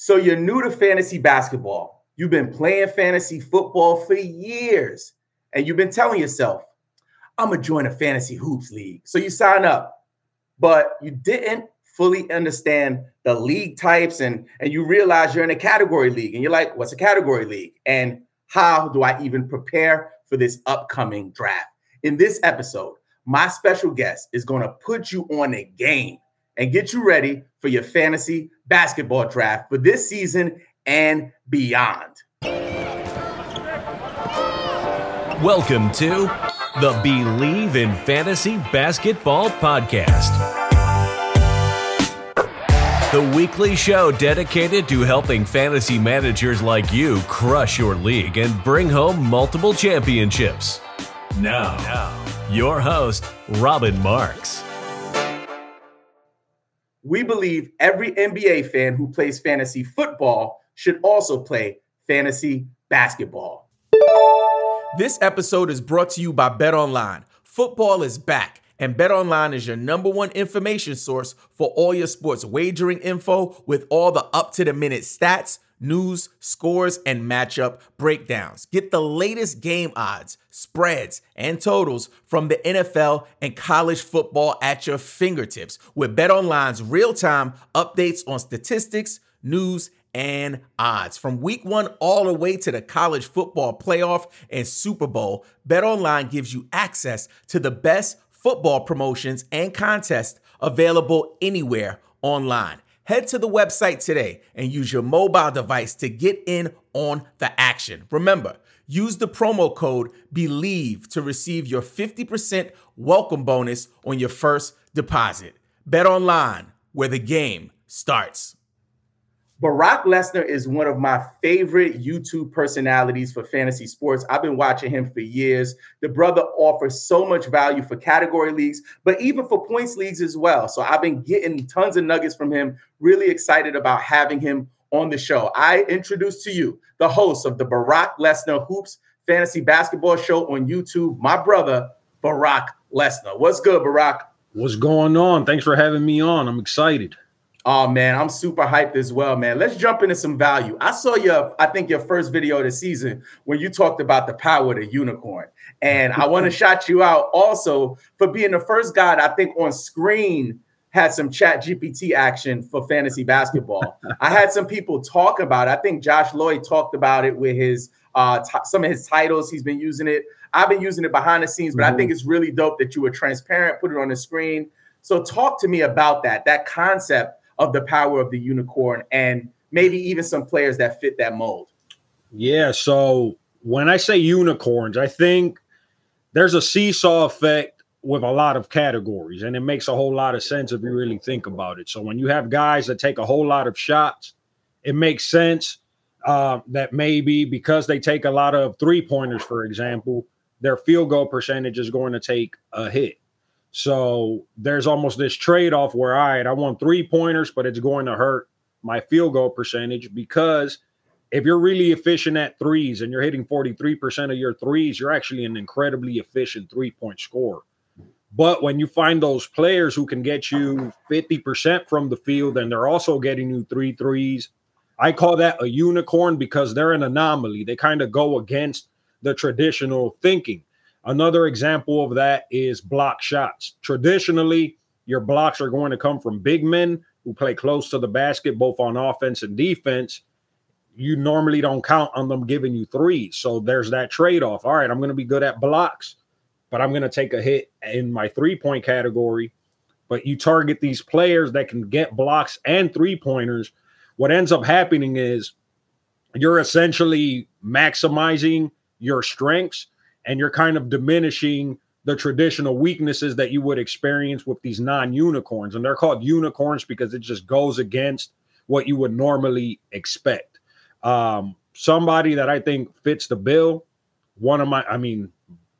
So you're new to fantasy basketball. You've been playing fantasy football for years, and you've been telling yourself, I'm gonna join a fantasy hoops league. So you sign up, but you didn't fully understand the league types and and you realize you're in a category league and you're like what's a category league and how do i even prepare for this upcoming draft in this episode my special guest is going to put you on a game and get you ready for your fantasy basketball draft for this season and beyond welcome to the Bleav in fantasy basketball podcast the weekly show dedicated to helping fantasy managers like you crush your league and bring home multiple championships. Now, your host, Robbin Marx. We believe every NBA fan who plays fantasy football should also play fantasy basketball. This episode is brought to you by Bet Online. Football is back and BetOnline is your number one information source for all your sports wagering info with all the up to the minute stats, news, scores, and matchup breakdowns. Get the latest game odds, spreads, and totals from the NFL and college football at your fingertips with BetOnline's real-time updates on statistics, news, and odds. From week 1 all the way to the college football playoff and Super Bowl, BetOnline gives you access to the best football promotions, and contests available anywhere online. Head to the website today and use your mobile device to get in on the action. Remember, use the promo code BELIEVE to receive your 50% welcome bonus on your first deposit. Bet online, where the game starts. Brock Lesnar is one of my favorite YouTube personalities for fantasy sports. I've been watching him for years. The brother offers so much value for category leagues, but even for points leagues as well. So I've been getting tons of nuggets from him. Really excited about having him on the show. I introduce to you the host of the Barack Lesnar Hoops Fantasy Basketball Show on YouTube, my brother, Barack Lesnar. What's good, Barack? What's going on? Thanks for having me on. I'm excited. Oh man, I'm super hyped as well, man. Let's jump into some value. I saw your, I think your first video of the season when you talked about the power of the unicorn. And I want to shout you out also for being the first guy I think on screen had some chat GPT action for fantasy basketball. I had some people talk about it. I think Josh Lloyd talked about it with his uh t- some of his titles. He's been using it. I've been using it behind the scenes, but mm-hmm. I think it's really dope that you were transparent, put it on the screen. So talk to me about that, that concept of the power of the unicorn and maybe even some players that fit that mold? Yeah. So when I say unicorns, I think there's a seesaw effect with a lot of categories, and it makes a whole lot of sense if you really think about it. So when you have guys that take a whole lot of shots, it makes sense uh, that maybe because they take a lot of three pointers, for example, their field goal percentage is going to take a hit. So there's almost this trade off where, all right, I want three pointers, but it's going to hurt my field goal percentage because if you're really efficient at threes and you're hitting 43% of your threes, you're actually an incredibly efficient three point scorer. But when you find those players who can get you 50% from the field and they're also getting you three threes, I call that a unicorn because they're an anomaly. They kind of go against the traditional thinking. Another example of that is block shots. Traditionally, your blocks are going to come from big men who play close to the basket, both on offense and defense. You normally don't count on them giving you threes. So there's that trade off. All right, I'm going to be good at blocks, but I'm going to take a hit in my three point category. But you target these players that can get blocks and three pointers. What ends up happening is you're essentially maximizing your strengths and you're kind of diminishing the traditional weaknesses that you would experience with these non-unicorns. And they're called unicorns because it just goes against what you would normally expect. Um, somebody that i think fits the bill one of my i mean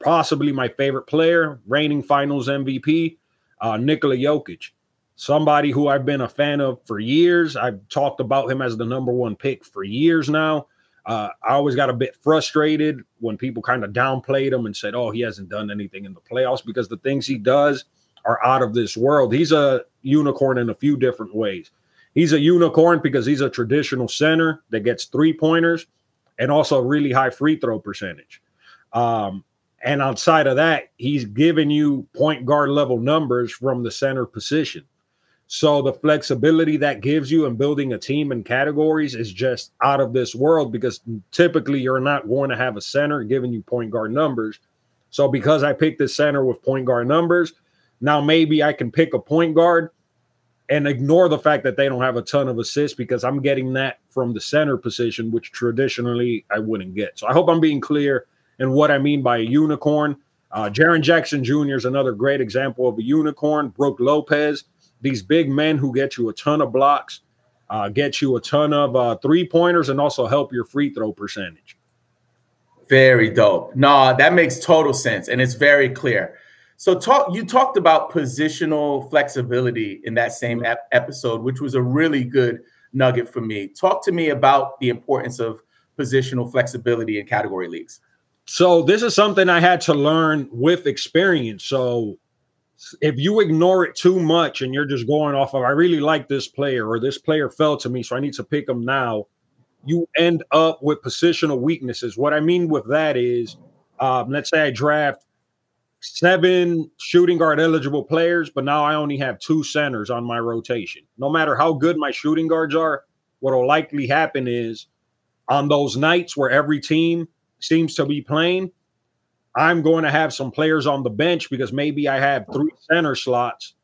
possibly my favorite player reigning finals mvp uh, nikola jokic. Somebody who i've been a fan of for years. I've talked about him as the number one pick for years now uh, I always got a bit frustrated when people kind of downplayed him and said, "Oh, he hasn't done anything in the playoffs," because the things he does are out of this world. He's a unicorn in a few different ways. He's a unicorn because he's a traditional center that gets three pointers and also a really high free throw percentage. Um, and outside of that, he's giving you point guard level numbers from the center position. So the flexibility that gives you in building a team and categories is just out of this world because typically you're not going to have a center giving you point guard numbers. So because I picked the center with point guard numbers, now maybe I can pick a point guard and ignore the fact that they don't have a ton of assists because I'm getting that from the center position, which traditionally I wouldn't get. So I hope I'm being clear in what I mean by a unicorn. Uh, Jaren Jackson Jr. is another great example of a unicorn. Brook Lopez, these big men who get you a ton of blocks, uh, get you a ton of uh, three pointers, and also help your free throw percentage. Very dope. No, that makes total sense, and it's very clear. So talk you talked about positional flexibility in that same ep- episode, which was a really good nugget for me. Talk to me about the importance of positional flexibility in category leagues. So this is something I had to learn with experience. So if you ignore it too much and you're just going off of I really like this player or this player fell to me, so I need to pick him now, you end up with positional weaknesses. What I mean with that is, um, let's say I draft seven shooting guard eligible players, but now I only have two centers on my rotation. No matter how good my shooting guards are, what will likely happen is on those nights where every team seems to be playing, I'm going to have some players on the bench because maybe I have three center slots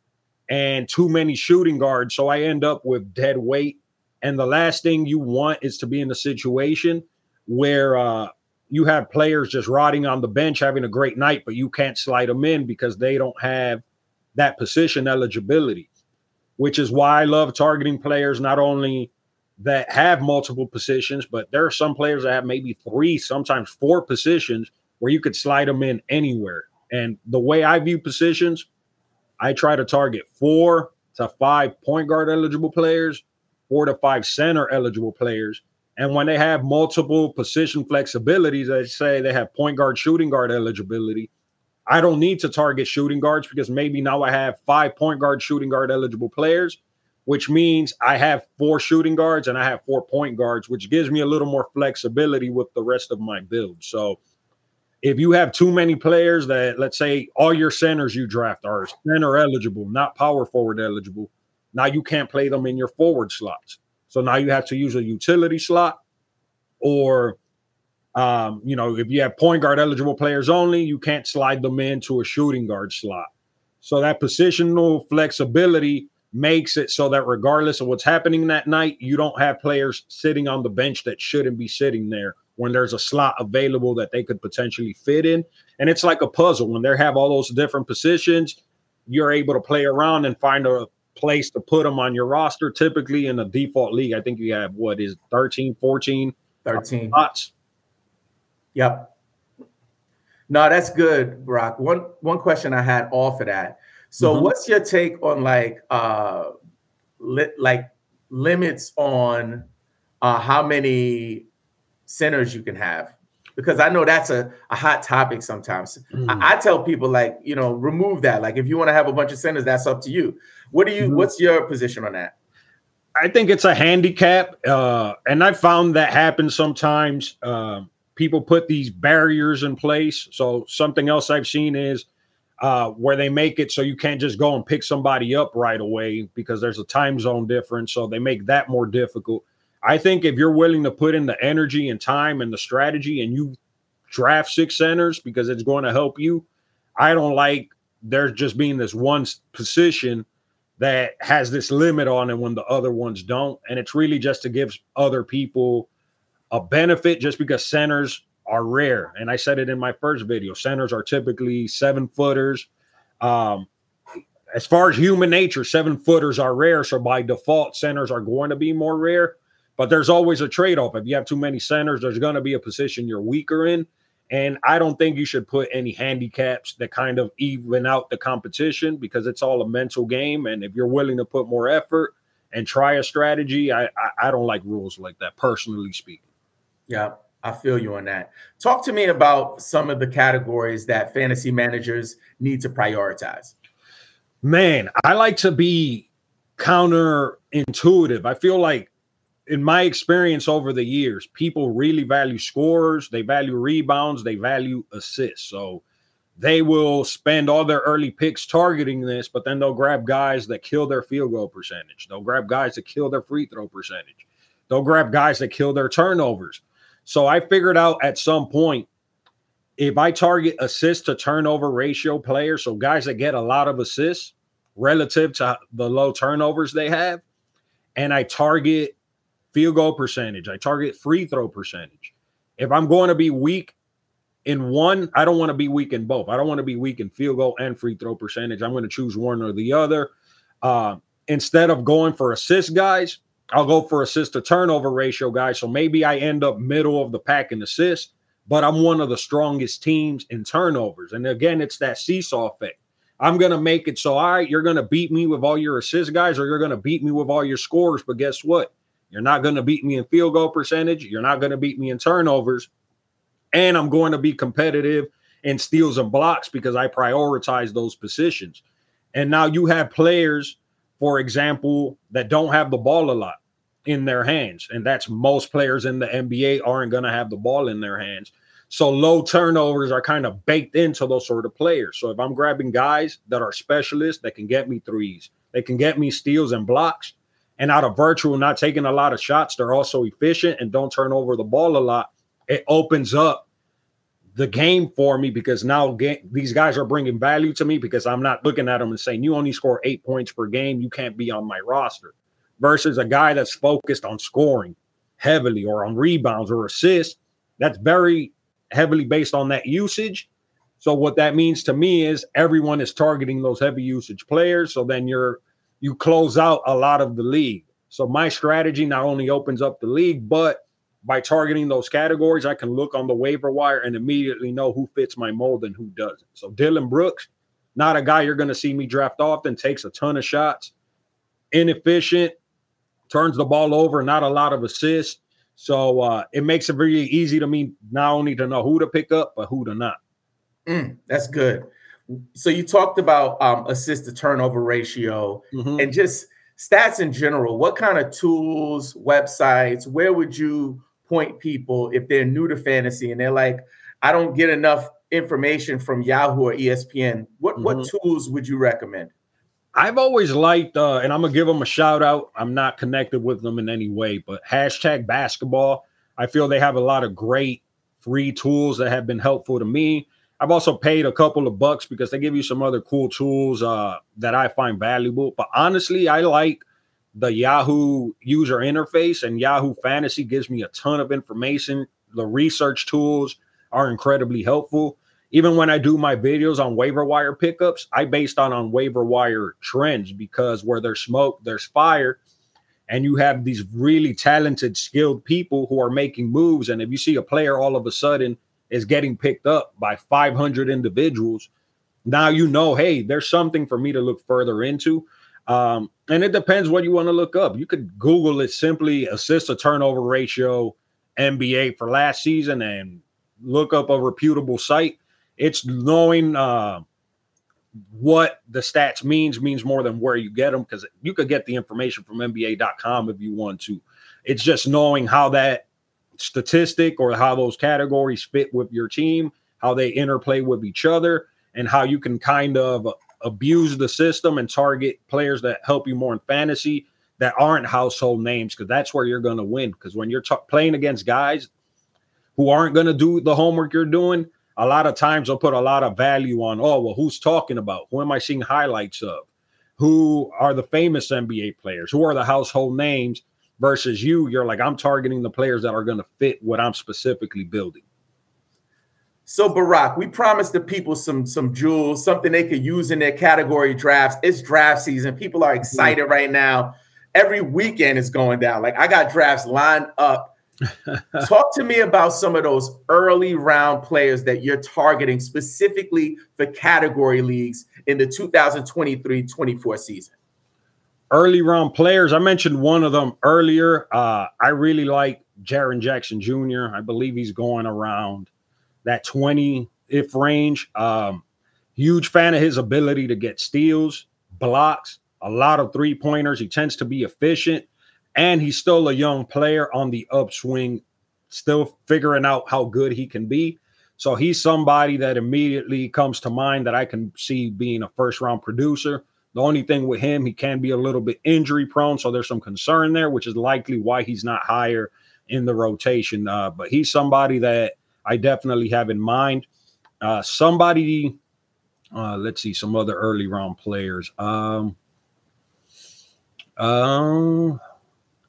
and too many shooting guards. So I end up with dead weight. And the last thing you want is to be in a situation where uh, you have players just rotting on the bench having a great night, but you can't slide them in because they don't have that position eligibility, which is why I love targeting players not only that have multiple positions, but there are some players that have maybe three, sometimes four positions where you could slide them in anywhere. And the way I view positions, I try to target four to five point guard eligible players, four to five center eligible players, and when they have multiple position flexibilities, they say they have point guard, shooting guard eligibility. I don't need to target shooting guards because maybe now I have five point guard, shooting guard eligible players, which means I have four shooting guards and I have four point guards, which gives me a little more flexibility with the rest of my build. So if you have too many players that, let's say, all your centers you draft are center eligible, not power forward eligible, now you can't play them in your forward slots. So now you have to use a utility slot, or um, you know, if you have point guard eligible players only, you can't slide them into a shooting guard slot. So that positional flexibility makes it so that regardless of what's happening that night, you don't have players sitting on the bench that shouldn't be sitting there when there's a slot available that they could potentially fit in. And it's like a puzzle when they have all those different positions, you're able to play around and find a place to put them on your roster. Typically in a default league, I think you have what is 13, 14 13 spots. Yep. No, that's good, Brock. One one question I had off of that. So mm-hmm. what's your take on like uh li- like limits on uh how many centers you can have? because I know that's a, a hot topic sometimes. Mm. I, I, tell people like, you know, remove that. Like if you want to have a bunch of centers, that's up to you. What do you mm. what's your position on that? I think it's a handicap. Uh, and I found that happens sometimes. Uh, people put these barriers in place. So something else I've seen is uh, where they make it so you can't just go and pick somebody up right away because there's a time zone difference. So they make that more difficult. I think if you're willing to put in the energy and time and the strategy and you draft six centers because it's going to help you, I don't like there just being this one position that has this limit on it when the other ones don't. And it's really just to give other people a benefit just because centers are rare. And I said it in my first video centers are typically seven footers. Um, as far as human nature, seven footers are rare. So by default, centers are going to be more rare. But there's always a trade off. If you have too many centers, there's going to be a position you're weaker in. And I don't think you should put any handicaps that kind of even out the competition because it's all a mental game. And if you're willing to put more effort and try a strategy, I, I, I don't like rules like that, personally speaking. Yeah, I feel you on that. Talk to me about some of the categories that fantasy managers need to prioritize. Man, I like to be counter intuitive. I feel like in my experience over the years, people really value scores, they value rebounds, they value assists. So they will spend all their early picks targeting this, but then they'll grab guys that kill their field goal percentage. They'll grab guys that kill their free throw percentage. They'll grab guys that kill their turnovers. So I figured out at some point if I target assist to turnover ratio players, so guys that get a lot of assists relative to the low turnovers they have, and I target field goal percentage, I target free throw percentage. If I'm going to be weak in one, I don't want to be weak in both. I don't want to be weak in field goal and free throw percentage. I'm going to choose one or the other. Uh, instead of going for assist guys, I'll go for assist to turnover ratio guys. So maybe I end up middle of the pack in assist, but I'm one of the strongest teams in turnovers. And again, it's that seesaw effect. I'm going to make it so, all right, you're going to beat me with all your assist guys, or you're going to beat me with all your scores. But guess what? You're not going to beat me in field goal percentage. You're not going to beat me in turnovers. And I'm going to be competitive in steals and blocks because I prioritize those positions. And now you have players, for example, that don't have the ball a lot in their hands. And that's most players in the NBA aren't going to have the ball in their hands. So low turnovers are kind of baked into those sort of players. So if I'm grabbing guys that are specialists that can get me threes, they can get me steals and blocks, and out of virtual not taking a lot of shots, they're also efficient and don't turn over the ball a lot. It opens up the game for me because now these guys are bringing value to me because I'm not looking at them and saying you only score eight points per game, you can't be on my roster. Versus a guy that's focused on scoring heavily or on rebounds or assists, that's very heavily based on that usage. So what that means to me is everyone is targeting those heavy usage players. So then you're you close out a lot of the league. So my strategy not only opens up the league, but by targeting those categories, I can look on the waiver wire and immediately know who fits my mold and who doesn't. So Dillon Brooks, not a guy you're going to see me draft often, takes a ton of shots, inefficient, turns the ball over, not a lot of assists. So uh, it makes it really easy to me not only to know who to pick up, but who to not. Mm, that's good. So you talked about um, assist to turnover ratio mm-hmm. and just stats in general. What kind of tools, websites, where would you point people if they're new to fantasy and they're like, I don't get enough information from Yahoo or ESPN? What mm-hmm. what tools would you recommend? I've always liked, uh, and I'm gonna give them a shout out. I'm not connected with them in any way, but hashtag basketball. I feel they have a lot of great free tools that have been helpful to me. I've also paid a couple of bucks because they give you some other cool tools uh, that I find valuable. But honestly, I like the Yahoo user interface, and Yahoo Fantasy gives me a ton of information. The research tools are incredibly helpful even when I do my videos on waiver wire pickups, I based on on waiver wire trends because where there's smoke, there's fire. And you have these really talented, skilled people who are making moves. And if you see a player all of a sudden is getting picked up by 500 individuals, now you know, hey, there's something for me to look further into. Um, and it depends what you want to look up. You could Google it simply assist to turnover ratio NBA for last season and look up a reputable site it's knowing uh, what the stats means means more than where you get them because you could get the information from NBA.com if you want to. It's just knowing how that statistic or how those categories fit with your team, how they interplay with each other, and how you can kind of abuse the system and target players that help you more in fantasy that aren't household names because that's where you're going to win. Because when you're t- playing against guys who aren't going to do the homework you're doing, a lot of times they'll put a lot of value on, oh, well, who's talking about? Who am I seeing highlights of? Who are the famous NBA players? Who are the household names? Versus you, you're like, I'm targeting the players that are going to fit what I'm specifically building. So Barack, we promised the people some some jewels, something they could use in their category drafts. It's draft season. People are mm-hmm. excited mm-hmm. right now. Every weekend is going down. Like I got drafts lined up Talk to me about some of those early round players that you're targeting specifically for category leagues in the 2023 24 season. Early round players, I mentioned one of them earlier. Uh, I really like Jaren Jackson Jr. I believe he's going around that 20 if range. Um, huge fan of his ability to get steals, blocks, a lot of three pointers. He tends to be efficient, and he's still a young player on the upswing, still figuring out how good he can be. So he's somebody that immediately comes to mind that I can see being a first round producer. The only thing with him, he can be a little bit injury prone. So there's some concern there, which is likely why he's not higher in the rotation. Uh, but he's somebody that I definitely have in mind. Uh, somebody, uh, let's see, some other early round players. Um, um,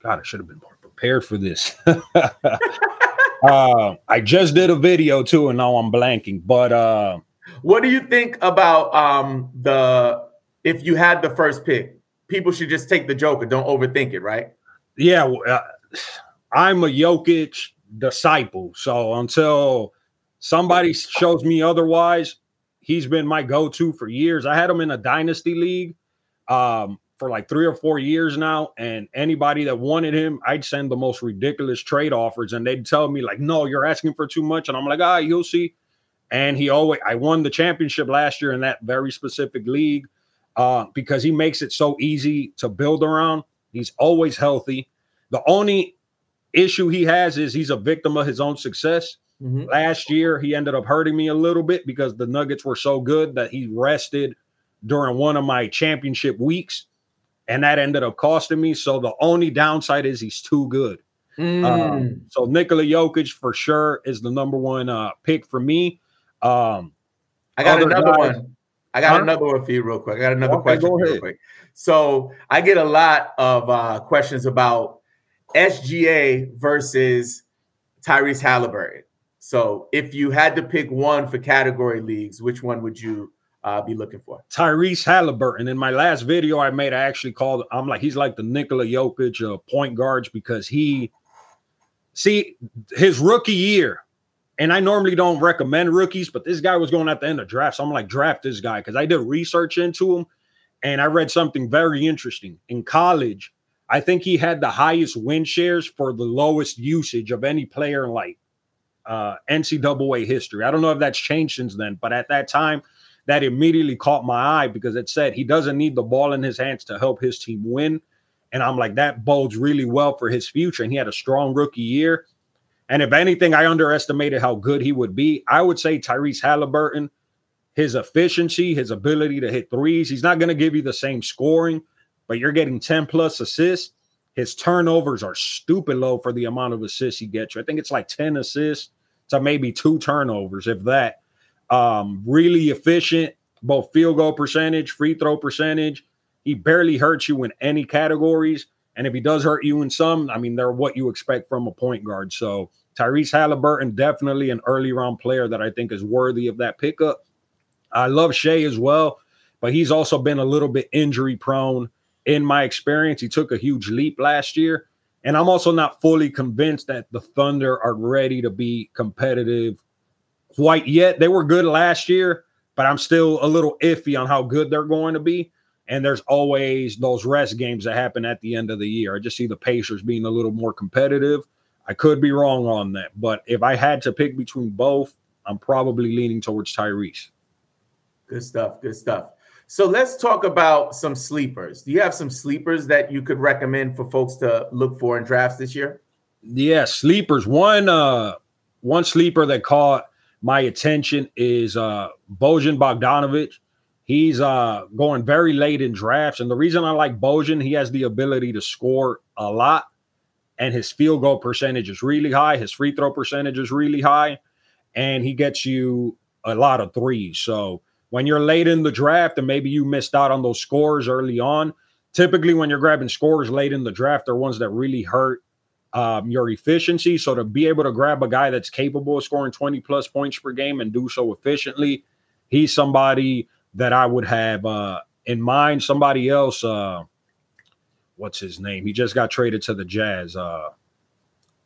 God, I should have been more prepared for this. uh, I just did a video too, and now I'm blanking. But uh, what do you think about um, the if you had the first pick? People should just take the Joker. Don't overthink it, right? Yeah, uh, I'm a Jokic disciple. So until somebody shows me otherwise, he's been my go-to for years. I had him in a dynasty league. Um, for like three or four years now. And anybody that wanted him, I'd send the most ridiculous trade offers, and they'd tell me like, "No, you're asking for too much." And I'm like, "Ah, you'll see." And he always, I won the championship last year in that very specific league uh, because he makes it so easy to build around. He's always healthy. The only issue he has is he's a victim of his own success. Mm-hmm. Last year, he ended up hurting me a little bit because the Nuggets were so good that he rested during one of my championship weeks and that ended up costing me. So the only downside is he's too good. Mm. Um, so Nikola Jokic for sure is the number one uh, pick for me. Um, I got another guys, one. I got huh? another one for you, real quick. I got another okay, question real quick. So I get a lot of uh, questions about SGA versus Tyrese Halliburton. So if you had to pick one for category leagues, which one would you uh, be looking for? Tyrese Halliburton. In my last video I made, I actually called. I'm like, he's like the Nikola Jokic of point guards because he, see, his rookie year, and I normally don't recommend rookies, but this guy was going at the end of draft, so I'm like, draft this guy because I did research into him, and I read something very interesting. In college, I think he had the highest win shares for the lowest usage of any player in like uh, NCAA history. I don't know if that's changed since then, but at that time that immediately caught my eye because it said he doesn't need the ball in his hands to help his team win. And I'm like, that bodes really well for his future. And he had a strong rookie year. And if anything, I underestimated how good he would be. I would say Tyrese Halliburton, his efficiency, his ability to hit threes, he's not going to give you the same scoring, but you're getting 10 plus assists. His turnovers are stupid low for the amount of assists he gets you. I think it's like 10 assists to maybe two turnovers, if that. Um, really efficient, both field goal percentage, free throw percentage. He barely hurts you in any categories. And if he does hurt you in some, I mean, they're what you expect from a point guard. So Tyrese Halliburton, definitely an early round player that I think is worthy of that pickup. I love Shai as well, but he's also been a little bit injury prone in my experience. He took a huge leap last year. And I'm also not fully convinced that the Thunder are ready to be competitive quite yet. They were good last year, but I'm still a little iffy on how good they're going to be. And there's always those rest games that happen at the end of the year. I just see the Pacers being a little more competitive. I could be wrong on that, but if I had to pick between both, I'm probably leaning towards Tyrese. Good stuff. Good stuff. So let's talk about some sleepers. Do you have some sleepers that you could recommend for folks to look for in drafts this year? Yeah, sleepers. One uh one sleeper that caught my attention is uh Bojan Bogdanovic. He's uh going very late in drafts. And the reason I like Bojan, he has the ability to score a lot, and his field goal percentage is really high. His free throw percentage is really high, and he gets you a lot of threes. So when you're late in the draft and maybe you missed out on those scores early on, typically when you're grabbing scores late in the draft, they're ones that really hurt um, your efficiency. So to be able to grab a guy that's capable of scoring 20 plus points per game and do so efficiently, he's somebody that I would have uh, in mind. Somebody else, uh, what's his name? He just got traded to the Jazz. Uh,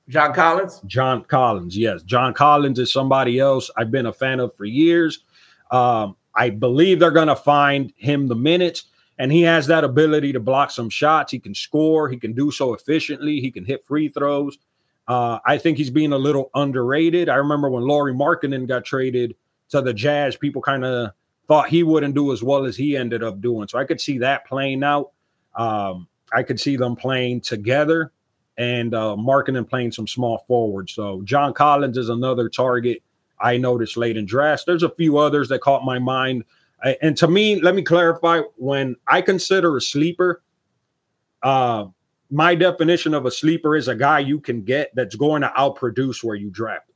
John Collins? John Collins, yes. John Collins is somebody else I've been a fan of for years. Um, I believe they're going to find him the minutes and he has that ability to block some shots. He can score. He can do so efficiently. He can hit free throws. Uh, I think he's being a little underrated. I remember when Lauri Markkanen got traded to the Jazz, people kind of thought he wouldn't do as well as he ended up doing. So I could see that playing out. Um, I could see them playing together and uh, and playing some small forward. So John Collins is another target I noticed late in drafts. There's a few others that caught my mind. And to me, let me clarify when I consider a sleeper, uh, my definition of a sleeper is a guy you can get that's going to outproduce where you draft.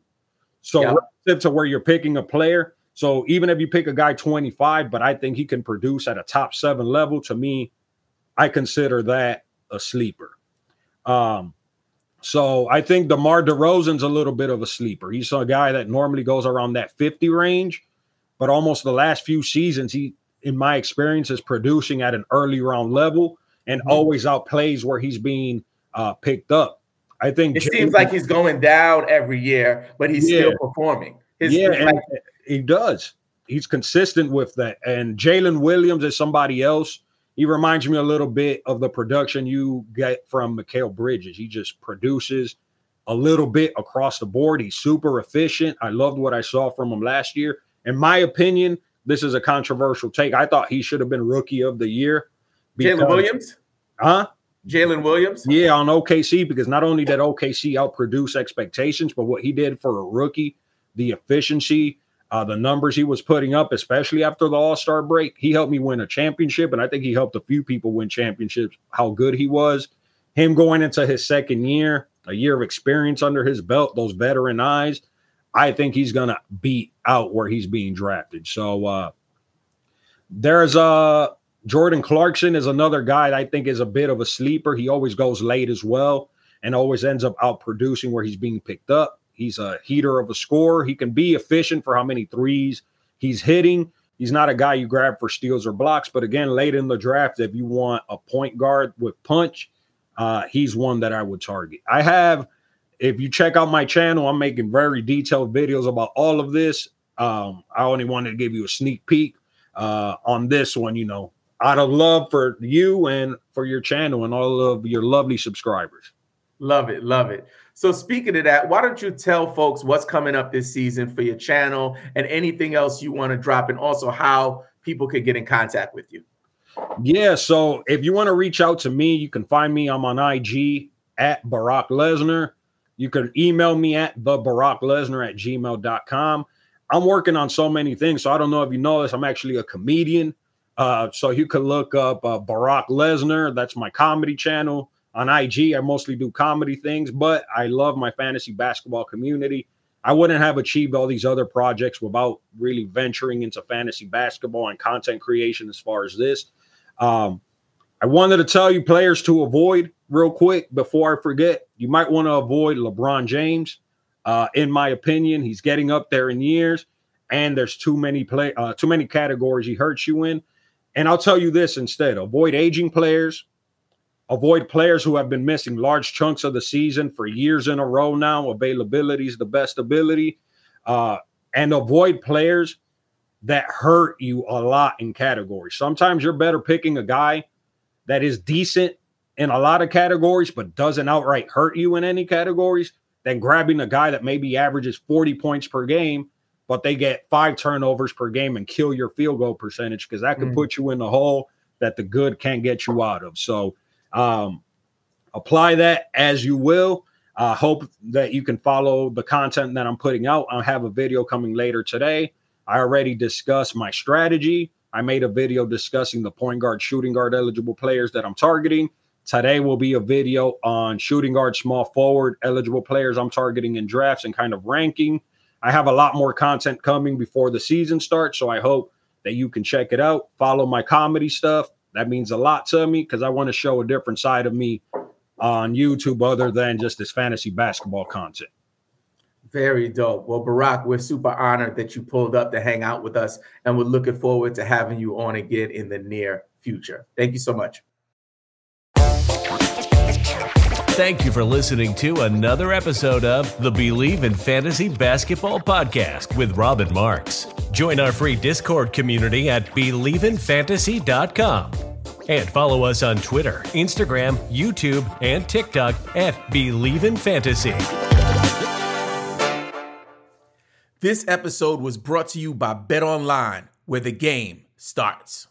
So yeah. relative to where you're picking a player, so even if you pick a guy 25, but I think he can produce at a top seven level, to me, I consider that a sleeper. Um, so I think DeMar DeRozan's a little bit of a sleeper. He's a guy that normally goes around that 50 range, but almost the last few seasons, he, in my experience, is producing at an early round level and mm-hmm. always outplays where he's being uh, picked up. I think it seems like he's going down every year, but he's yeah. still performing. His, yeah, his like- he does. He's consistent with that. And Jalen Williams is somebody else he reminds me a little bit of the production you get from Mikal Bridges. He just produces a little bit across the board. He's super efficient. I loved what I saw from him last year. In my opinion, this is a controversial take. I thought he should have been rookie of the year. Jalen Williams? Huh? Jalen Williams? Yeah, on OKC, because not only did OKC outproduce expectations, but what he did for a rookie, the efficiency, uh, the numbers he was putting up, especially after the All Star break, he helped me win a championship, and I think he helped a few people win championships. How good he was, him going into his second year, a year of experience under his belt, those veteran eyes. I think he's gonna beat out where he's being drafted. So uh, there's a uh, Jordan Clarkson is another guy I think is a bit of a sleeper. He always goes late as well and always ends up out producing where he's being picked up. He's a heater of a score. He can be efficient for how many threes he's hitting. He's not a guy you grab for steals or blocks, but again, late in the draft, if you want a point guard with punch, uh, he's one that I would target. I have, if you check out my channel, I'm making very detailed videos about all of this. Um, I only wanted to give you a sneak peek uh, on this one, you know, out of love for you and for your channel and all of your lovely subscribers. Love it, love it. So speaking of that, why don't you tell folks what's coming up this season for your channel and anything else you want to drop, and also how people could get in contact with you? Yeah, so if you want to reach out to me, you can find me. I'm on IG at Barack Lesnar. You can email me at the Barack Lesnar at gmail.com. I'm working on so many things. So I don't know if you know this. I'm actually a comedian. Uh, so you can look up uh, Barack Lesnar. That's my comedy channel on IG. I mostly do comedy things, but I love my fantasy basketball community. I wouldn't have achieved all these other projects without really venturing into fantasy basketball and content creation as far as this. Um, I wanted to tell you players to avoid real quick before I forget. You might want to avoid LeBron James. Uh, in my opinion, he's getting up there in years, and there's too many play uh, too many categories he hurts you in. And I'll tell you this instead: avoid aging players, Avoid players who have been missing large chunks of the season for years in a row now. Availability is the best ability. Uh, and avoid players that hurt you a lot in categories. Sometimes you're better picking a guy that is decent in a lot of categories, but doesn't outright hurt you in any categories than grabbing a guy that maybe averages 40 points per game, but they get five turnovers per game and kill your field goal percentage because that could mm. put you in the hole that the good can't get you out of. So um, apply that as you will. I hope that you can follow the content that I'm putting out. I have a video coming later today. I already discussed my strategy. I made a video discussing the point guard, shooting guard eligible players that I'm targeting. Today will be a video on shooting guard, small forward eligible players I'm targeting in drafts and kind of ranking. I have a lot more content coming before the season starts, so I hope that you can check it out. Follow my comedy stuff. That means a lot to me because I want to show a different side of me on YouTube other than just this fantasy basketball content. Very dope. Well, Barack, we're super honored that you pulled up to hang out with us, and we're looking forward to having you on again in the near future. Thank you so much. Thank you for listening to another episode of the Bleav in Fantasy Basketball podcast with Robbin Marx. Join our free Discord community at bleavinfantasy.com and follow us on Twitter, Instagram, YouTube, and TikTok at Bleav in Fantasy. This episode was brought to you by Bet Online, where the game starts.